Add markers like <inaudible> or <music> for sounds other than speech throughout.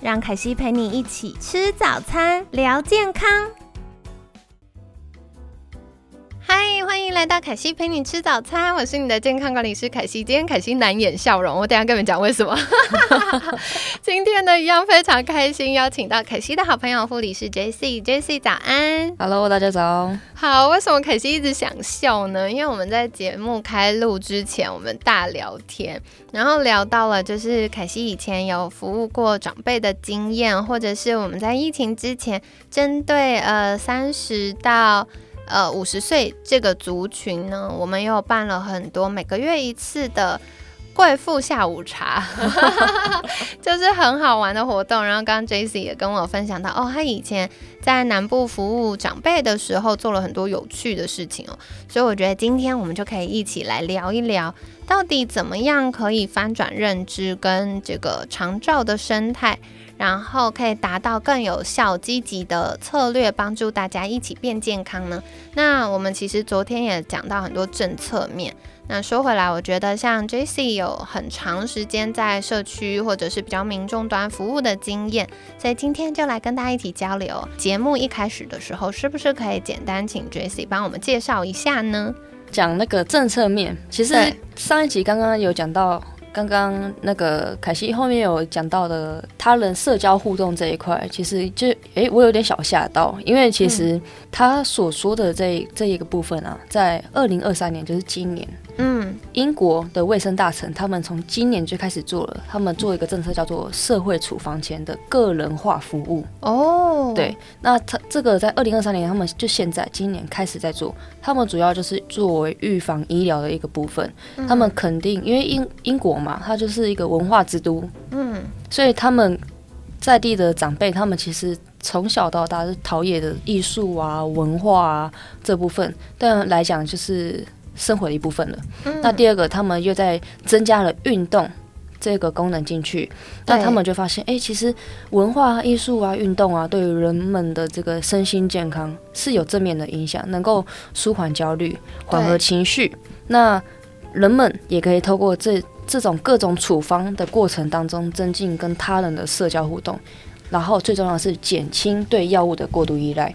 让凯西陪你一起吃早餐，聊健康。欢迎来到凯西陪你吃早餐，我是你的健康管理师凯西。今天凯西难掩笑容，我等下跟你们讲为什么。<laughs> 今天呢，一样非常开心，邀请到凯西的好朋友护理师 J C，J C 早安，Hello，大家早。好，为什么凯西一直想笑呢？因为我们在节目开录之前，我们大聊天，然后聊到了就是凯西以前有服务过长辈的经验，或者是我们在疫情之前针对呃三十到。呃，五十岁这个族群呢，我们又办了很多每个月一次的贵妇下午茶，<laughs> 就是很好玩的活动。然后刚刚 J C 也跟我分享到，哦，他以前在南部服务长辈的时候，做了很多有趣的事情哦。所以我觉得今天我们就可以一起来聊一聊，到底怎么样可以翻转认知跟这个长照的生态。然后可以达到更有效、积极的策略，帮助大家一起变健康呢。那我们其实昨天也讲到很多政策面。那说回来，我觉得像 J C 有很长时间在社区或者是比较民众端服务的经验，所以今天就来跟大家一起交流。节目一开始的时候，是不是可以简单请 J C 帮我们介绍一下呢？讲那个政策面，其实上一集刚刚有讲到。刚刚那个凯西后面有讲到的他人社交互动这一块，其实就诶，我有点小吓到，因为其实他所说的这这一个部分啊，在二零二三年，就是今年。嗯，英国的卫生大臣他们从今年就开始做了，他们做一个政策叫做社会处方前的个人化服务。哦，对，那他这个在二零二三年，他们就现在今年开始在做，他们主要就是作为预防医疗的一个部分。他们肯定，因为英英国嘛，它就是一个文化之都，嗯，所以他们在地的长辈，他们其实从小到大是陶冶的艺术啊、文化啊这部分，但来讲就是。生活的一部分了。那第二个，他们又在增加了运动这个功能进去，那他们就发现，哎，其实文化艺术啊、运动啊，对于人们的这个身心健康是有正面的影响，能够舒缓焦虑、缓和情绪。那人们也可以透过这这种各种处方的过程当中，增进跟他人的社交互动，然后最重要的是减轻对药物的过度依赖。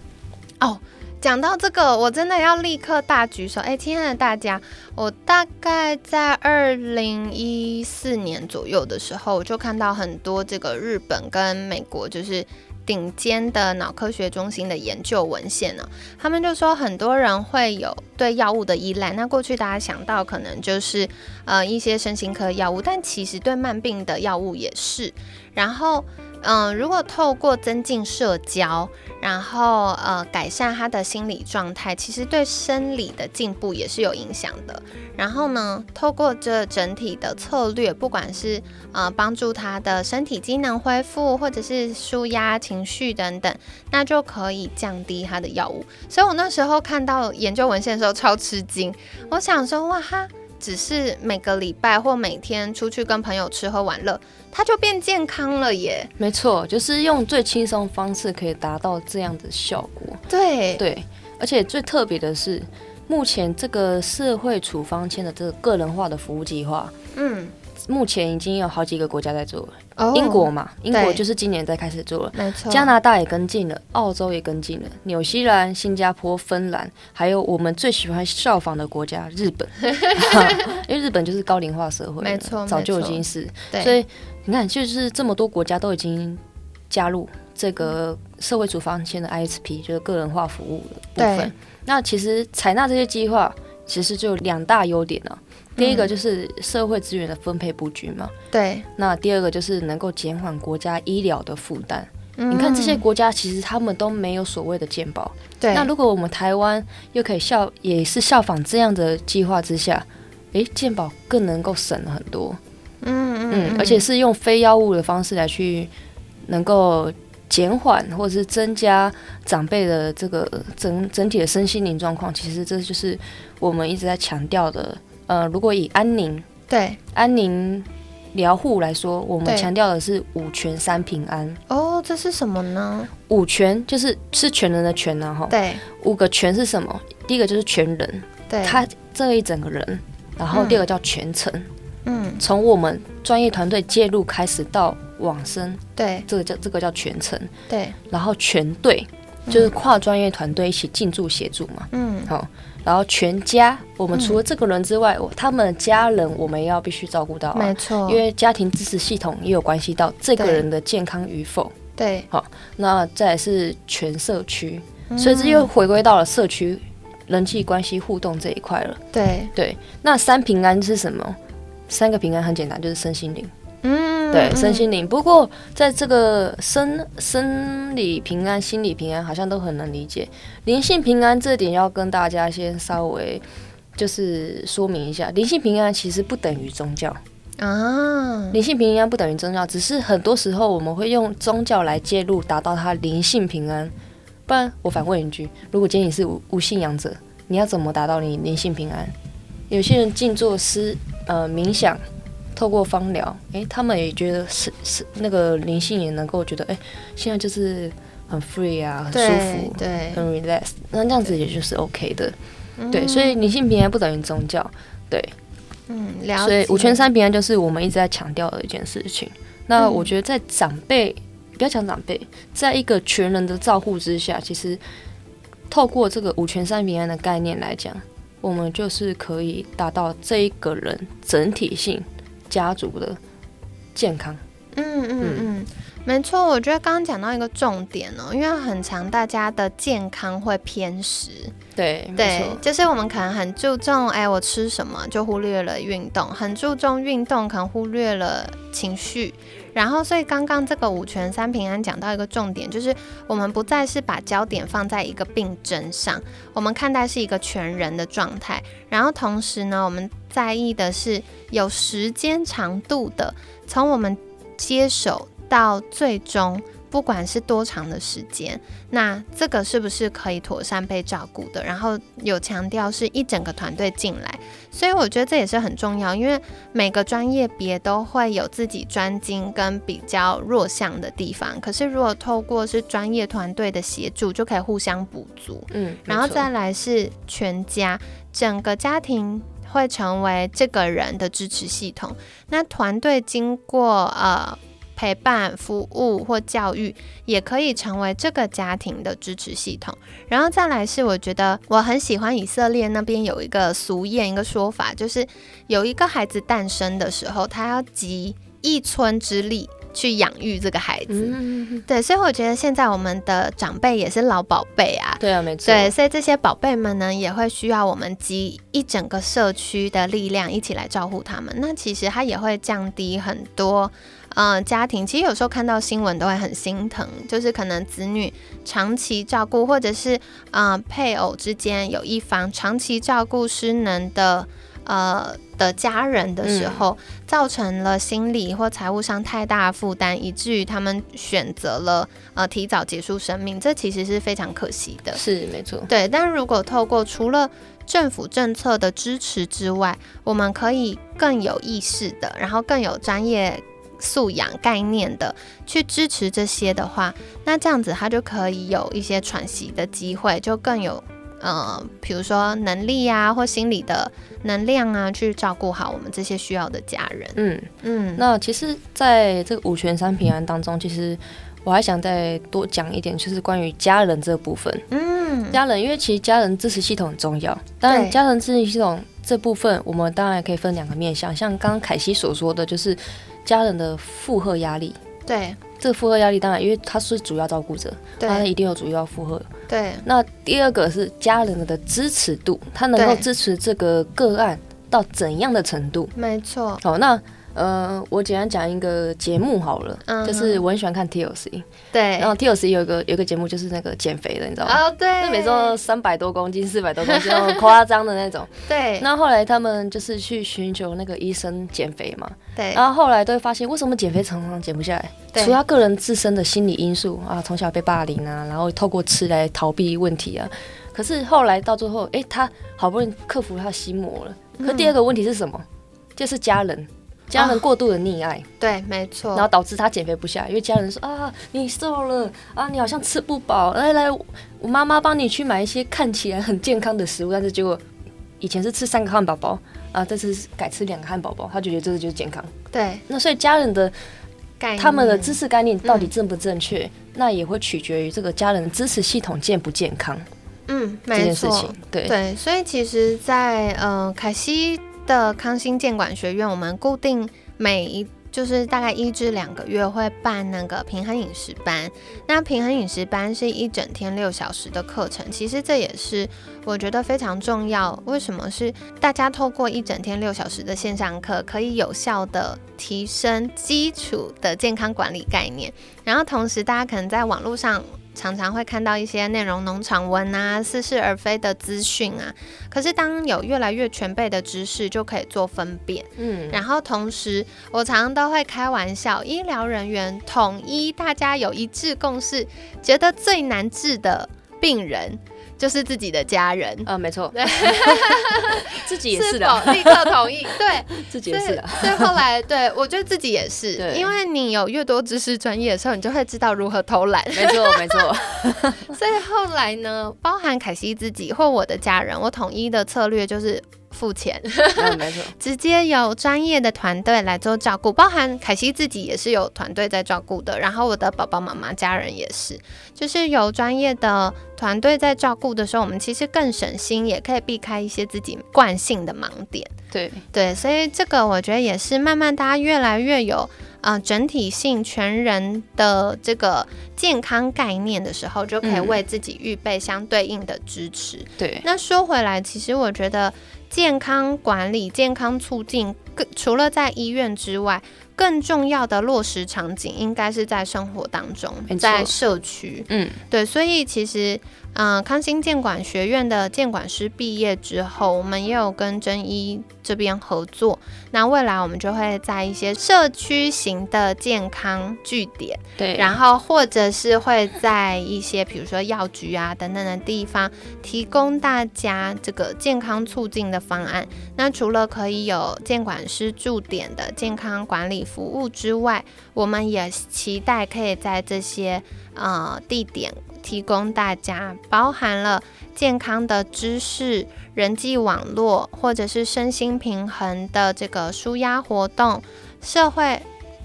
哦。讲到这个，我真的要立刻大举手！哎，亲爱的大家，我大概在二零一四年左右的时候，我就看到很多这个日本跟美国就是顶尖的脑科学中心的研究文献呢。他们就说很多人会有对药物的依赖。那过去大家想到可能就是呃一些身心科药物，但其实对慢病的药物也是。然后。嗯，如果透过增进社交，然后呃改善他的心理状态，其实对生理的进步也是有影响的。然后呢，透过这整体的策略，不管是呃帮助他的身体机能恢复，或者是舒压情绪等等，那就可以降低他的药物。所以我那时候看到研究文献的时候超吃惊，我想说哇哈。只是每个礼拜或每天出去跟朋友吃喝玩乐，他就变健康了耶。没错，就是用最轻松方式可以达到这样的效果。对对，而且最特别的是，目前这个社会处方签的这个个人化的服务计划，嗯。目前已经有好几个国家在做了，英国嘛，英国就是今年在开始做了，没错。加拿大也跟进了，澳洲也跟进了，纽西兰、新加坡、芬兰，还有我们最喜欢效仿的国家日本，<laughs> <laughs> 因为日本就是高龄化社会，没错，早就已经是。所以你看，就是这么多国家都已经加入这个社会处方签的 ISP，就是个人化服务的部分。那其实采纳这些计划，其实就有两大优点呢。第一个就是社会资源的分配布局嘛，对。那第二个就是能够减缓国家医疗的负担。你看这些国家其实他们都没有所谓的健保，对。那如果我们台湾又可以效，也是效仿这样的计划之下，诶，健保更能够省了很多。嗯嗯。而且是用非药物的方式来去能够减缓或者是增加长辈的这个整整体的身心灵状况，其实这就是我们一直在强调的。呃，如果以安宁对安宁疗护来说，我们对强调的是五全三平安。哦，这是什么呢？五全就是是全人的全呢、哈。对五个全是什么？第一个就是全人，对，他这一整个人。然后嗯第二个叫全程，嗯从我们专业团队介入开始到往生，对这个叫这个叫全程。对然后全队就是跨专业团队一起进驻协助嘛。嗯好，然后全家，我们除了这个人之外，我他们的家人我们也要必须照顾到啊，没错，因为家庭支持系统也有关系到这个人的健康与否。对，好那再来是全社区，嗯所以这又回归到了社区人际关系互动这一块了。对对，那三平安是什么？三个平安很简单，就是身心灵。嗯对，嗯身心灵。不过在这个生生理平安、心理平安，好像都很能理解。灵性平安这点要跟大家先稍微就是说明一下，灵性平安其实不等于宗教，啊，灵性平安不等于宗教，只是很多时候我们会用宗教来介入，达到它灵性平安。不然我反问一句：如果今天你是无无信仰者，你要怎么达到你灵性平安？有些人静坐思呃冥想，透过芳疗，诶，他们也觉得是是那个灵性也能够觉得，诶，现在就是很 free 啊，很舒服，对。很 relax，那这样子也就是 OK 的。对，嗯所以灵性平安不等于宗教，对，嗯，了解，所以五全三平安就是我们一直在强调的一件事情。那我觉得在长辈，不要讲长辈，在一个全人的照护之下，其实透过这个五全三平安的概念来讲，我们就是可以达到这一个人整体性家族的健康。嗯嗯嗯，没错，我觉得刚刚讲到一个重点哦，因为很常大家的健康会偏食，对，对，，就是我们可能很注重，哎，我吃什么，就忽略了运动；很注重运动，可能忽略了情绪。然后，所以刚刚这个五全三平安讲到一个重点，就是我们不再是把焦点放在一个病症上，我们看待是一个全人的状态。然后同时呢，我们在意的是有时间长度的，从我们接手到最终，不管是多长的时间，那这个是不是可以妥善被照顾的？然后有强调是一整个团队进来，所以我觉得这也是很重要，因为每个专业别都会有自己专精跟比较弱项的地方，可是如果透过是专业团队的协助，就可以互相补足。嗯，然后再来是全家，整个家庭会成为这个人的支持系统。那团队经过呃陪伴、服务或教育，也可以成为这个家庭的支持系统。然后再来是，我觉得我很喜欢以色列那边有一个俗谚，一个说法，就是有一个孩子诞生的时候，他要集一村之力去养育这个孩子。嗯，对，所以我觉得现在我们的长辈也是老宝贝啊，对啊，没错，对，所以这些宝贝们呢，也会需要我们集一整个社区的力量一起来照顾他们。那其实它也会降低很多，呃，家庭其实有时候看到新闻都会很心疼，就是可能子女长期照顾，或者是呃配偶之间有一方长期照顾失能的。呃的家人的时候，造成了心理或财务上太大的负担，以至于他们选择了呃提早结束生命，这其实是非常可惜的。是没错，对，但如果透过除了政府政策的支持之外，我们可以更有意识的，然后更有专业素养概念的去支持这些的话，那这样子他就可以有一些喘息的机会，就更有呃，比如说能力啊，或心理的能量啊，去照顾好我们这些需要的家人。嗯。嗯，那其实，在这个五全三平安当中，其实我还想再多讲一点，就是关于家人这部分。嗯，家人，因为其实家人支持系统很重要。当然，家人支持系统这部分，我们当然可以分两个面向，像刚刚凯西所说的，就是家人的负荷压力。对这个负荷压力，当然因为他是主要照顾者，他一定有主要负荷。对那第二个是家人的支持度，他能够支持这个个案到怎样的程度？没错，哦，那呃，我简单讲一个节目好了，嗯就是我很喜欢看 TLC，对然后 TLC 有一个有一个节目就是那个减肥的，你知道吗？哦，对，就每周三百多公斤、四百多公斤，<laughs> 夸张的那种。对，那后来他们就是去寻求那个医生减肥嘛，对，然后后来都会发现，为什么减肥常常减不下来？对除了他个人自身的心理因素啊，从小被霸凌啊，然后透过吃来逃避问题啊。可是后来到最后，哎，他好不容易克服他的心魔了。可第二个问题是什么？就是家人，家人过度的溺爱，对，没错，然后导致他减肥不下来，因为家人说啊，你瘦了啊，你好像吃不饱，来来，我妈妈帮你去买一些看起来很健康的食物，但是结果以前是吃三个汉堡包啊，这次改吃两个汉堡包，他就觉得这个就是健康。对那所以家人的他们的知识概念到底正不正确，那也会取决于这个家人的支持系统健不健康嗯，这没错件事情。。对，对，所以其实在，呃凯西的康心健管学院，我们固定每一就是大概一至两个月会办那个平衡饮食班。那平衡饮食班是一整天六小时的课程，其实这也是我觉得非常重要。为什么是大家透过一整天六小时的线上课，可以有效的提升基础的健康管理概念，然后同时大家可能在网络上。常常会看到一些内容农场文啊、似是而非的资讯啊，可是当有越来越全备的知识，就可以做分辨。嗯，然后同时，我常常都会开玩笑，医疗人员统一，大家有一致共识，觉得最难治的病人就是自己的家人。呃，没错，对。<laughs> 自己也是是的，否立刻同意？<laughs> 对，自己也是的，所以后来，对我觉得自己也是，<laughs> 因为你有越多知识专业的时候，你就会知道如何偷懒。没错，没错，所以后来呢，包含凯西自己或我的家人，我统一的策略就是付钱，嗯，没错，<laughs> 直接由专业的团队来做照顾，包含凯西自己也是有团队在照顾的，然后我的宝宝妈妈、家人也是，就是有专业的团队在照顾的时候，我们其实更省心，也可以避开一些自己惯性的盲点。对，对，所以这个我觉得也是慢慢大家越来越有呃整体性全人的这个健康概念的时候，就可以嗯。为自己预备相对应的支持。对，那说回来，其实我觉得健康管理、健康促进，更除了在医院之外，更重要的落实场景应该是在生活当中在社区。嗯，对，所以其实，嗯、康心健管学院的建管师毕业之后，我们也有跟真一这边合作。那未来我们就会在一些社区型的健康据点，对，然后或者是会在一些比如说药局啊等等的地方，提供大家这个健康促进的方案。那除了可以有监管师驻点的健康管理服务之外，我们也期待可以在这些呃地点提供大家包含了健康的知识、人际网络，或者是身心平衡的这个舒压活动、社会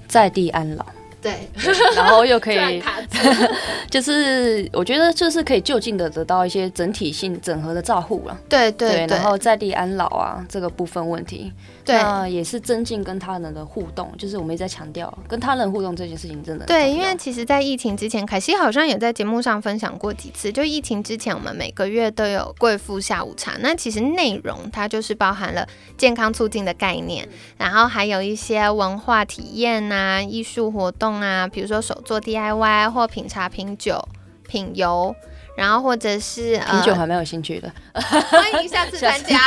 在地安老，对，然后又可以，<laughs> <laughs> 就是我觉得就是可以就近的得到一些整体性整合的照护了。对对对，然后在地安老啊这个部分问题，对那也是增进跟他人的互动，就是我们一直在强调跟他人互动这件事情真的对，因为其实，在疫情之前，凯西好像也在节目上分享过几次。就疫情之前，我们每个月都有贵妇下午茶，那其实内容它就是包含了健康促进的概念，然后还有一些文化体验啊、艺术活动啊，比如说手做 DIY 或品茶、品酒、品油。然后或者是呃，品酒还蛮有兴趣的，<laughs> 欢迎下次参加，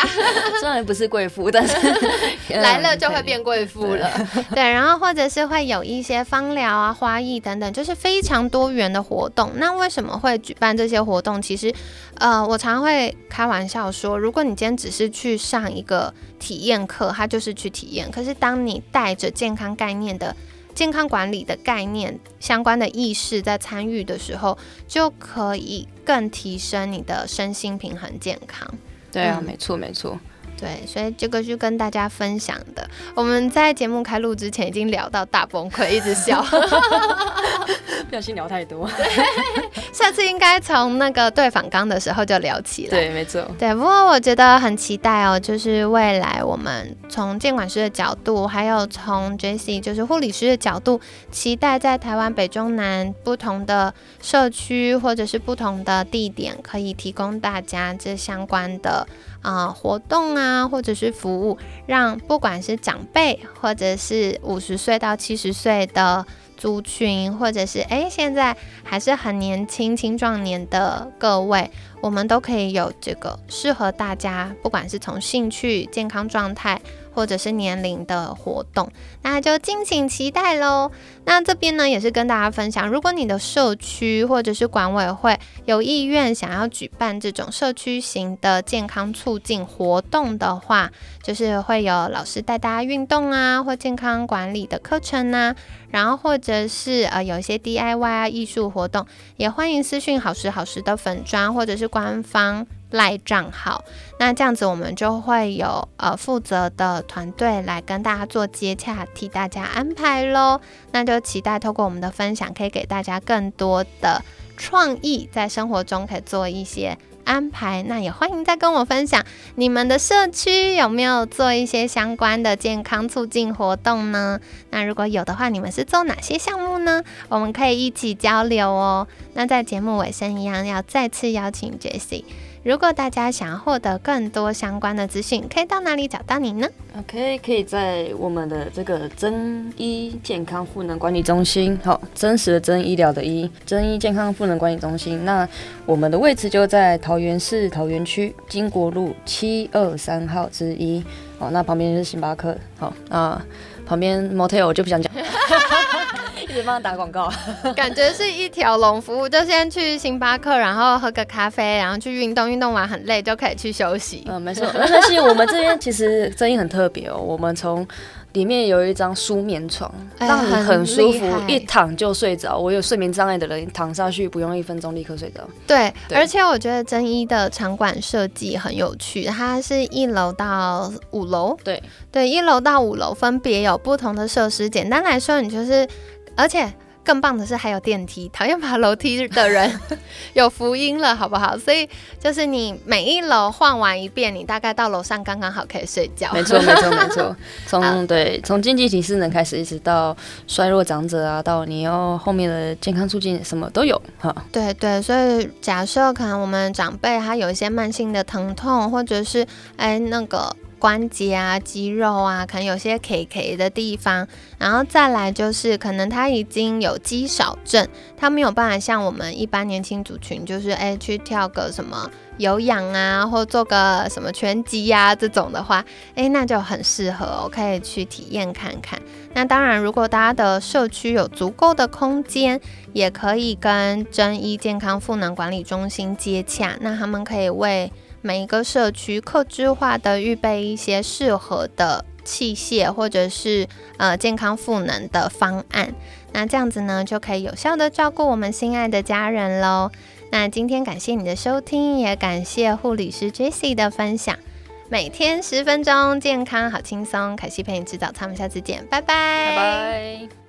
虽然不是贵妇，但是 <laughs> 来了就会嗯变贵妇了。对，然后或者是会有一些芳疗啊、花艺等等，就是非常多元的活动。那为什么会举办这些活动？其实，呃，我常会开玩笑说，如果你今天只是去上一个体验课，它就是去体验。可是当你带着健康概念的健康管理的概念相关的意识在参与的时候，就可以更提升你的身心平衡健康。对啊，嗯没错没错，对，所以这个是跟大家分享的。我们在节目开录之前已经聊到大崩溃，一直笑。<laughs> 不小心聊太多。<laughs> <laughs> 下次应该从那个对访刚的时候就聊起来。对，没错。对，不过我觉得很期待哦，就是未来我们从监管师的角度，还有从 Jessie 就是护理师的角度，期待在台湾北中南不同的社区或者是不同的地点，可以提供大家这相关的啊活动啊，或者是服务，让不管是长辈或者是五十岁到七十岁的。族群，或者是哎，现在还是很年轻、青壮年的各位，我们都可以有这个适合大家，不管是从兴趣、健康状态。或者是年龄的活动，那就敬请期待喽。那这边呢，也是跟大家分享，如果你的社区或者是管委会有意愿想要举办这种社区型的健康促进活动的话，就是会有老师带大家运动啊，或健康管理的课程啊，然后或者是呃有一些 DIY 啊艺术活动，也欢迎私讯好时好时的粉砖或者是官方。赖账号，那这样子我们就会有呃负责的团队来跟大家做接洽，替大家安排喽。那就期待透过我们的分享，可以给大家更多的创意，在生活中可以做一些安排。那也欢迎再跟我分享，你们的社区有没有做一些相关的健康促进活动呢？那如果有的话，你们是做哪些项目呢？我们可以一起交流哦。那在节目尾声一样，要再次邀请 Jesse。如果大家想要获得更多相关的资讯，可以到哪里找到你呢？OK，可以在我们的这个真医健康赋能管理中心，好，真实的真医疗的医，真医健康赋能管理中心。那我们的位置就在桃园市桃园区金国路七二三号之一，好，那旁边就是星巴克，好，啊，旁边 motel 我就不想讲。<laughs> <laughs> 一直帮他打广告，<laughs> 感觉是一条龙服务，就先去星巴克，然后喝个咖啡，然后去运动，运动完很累就可以去休息。嗯，没错。但是我们这边其实生意很特别哦，我们从。里面有一张舒眠床，让你很舒服，一躺就睡着。我有睡眠障碍的人躺下去不用一分钟立刻睡着。对，而且我觉得真一的场馆设计很有趣，它是一楼到五楼，对对，一楼到五楼分别有不同的设施。简单来说，你就是，而且。更棒的是还有电梯，讨厌爬楼梯的人 <laughs> 有福音了，好不好？所以就是你每一楼晃完一遍，你大概到楼上刚刚好可以睡觉。没错，没错，没错。<laughs> 从对从经济体适能开始，一直到衰弱长者啊，到你要后面的健康促进什么都有哈。对对，所以假设可能我们长辈他有一些慢性的疼痛，或者是哎那个。关节啊，肌肉啊，可能有些 K K 的地方，然后再来就是可能他已经有肌少症，他没有办法像我们一般年轻族群，就是哎去跳个什么有氧啊，或做个什么拳击呀这种的话，哎那就很适合，可以去体验看看。那当然，如果大家的社区有足够的空间，也可以跟真一健康赋能管理中心接洽，那他们可以为每一个社区客制化的预备一些适合的器械，或者是呃健康赋能的方案，那这样子呢就可以有效的照顾我们心爱的家人喽。那今天感谢你的收听，也感谢护理师 Jesse 的分享。每天十分钟，健康好轻松，凯西陪你吃早餐，我们下次见，拜，拜拜。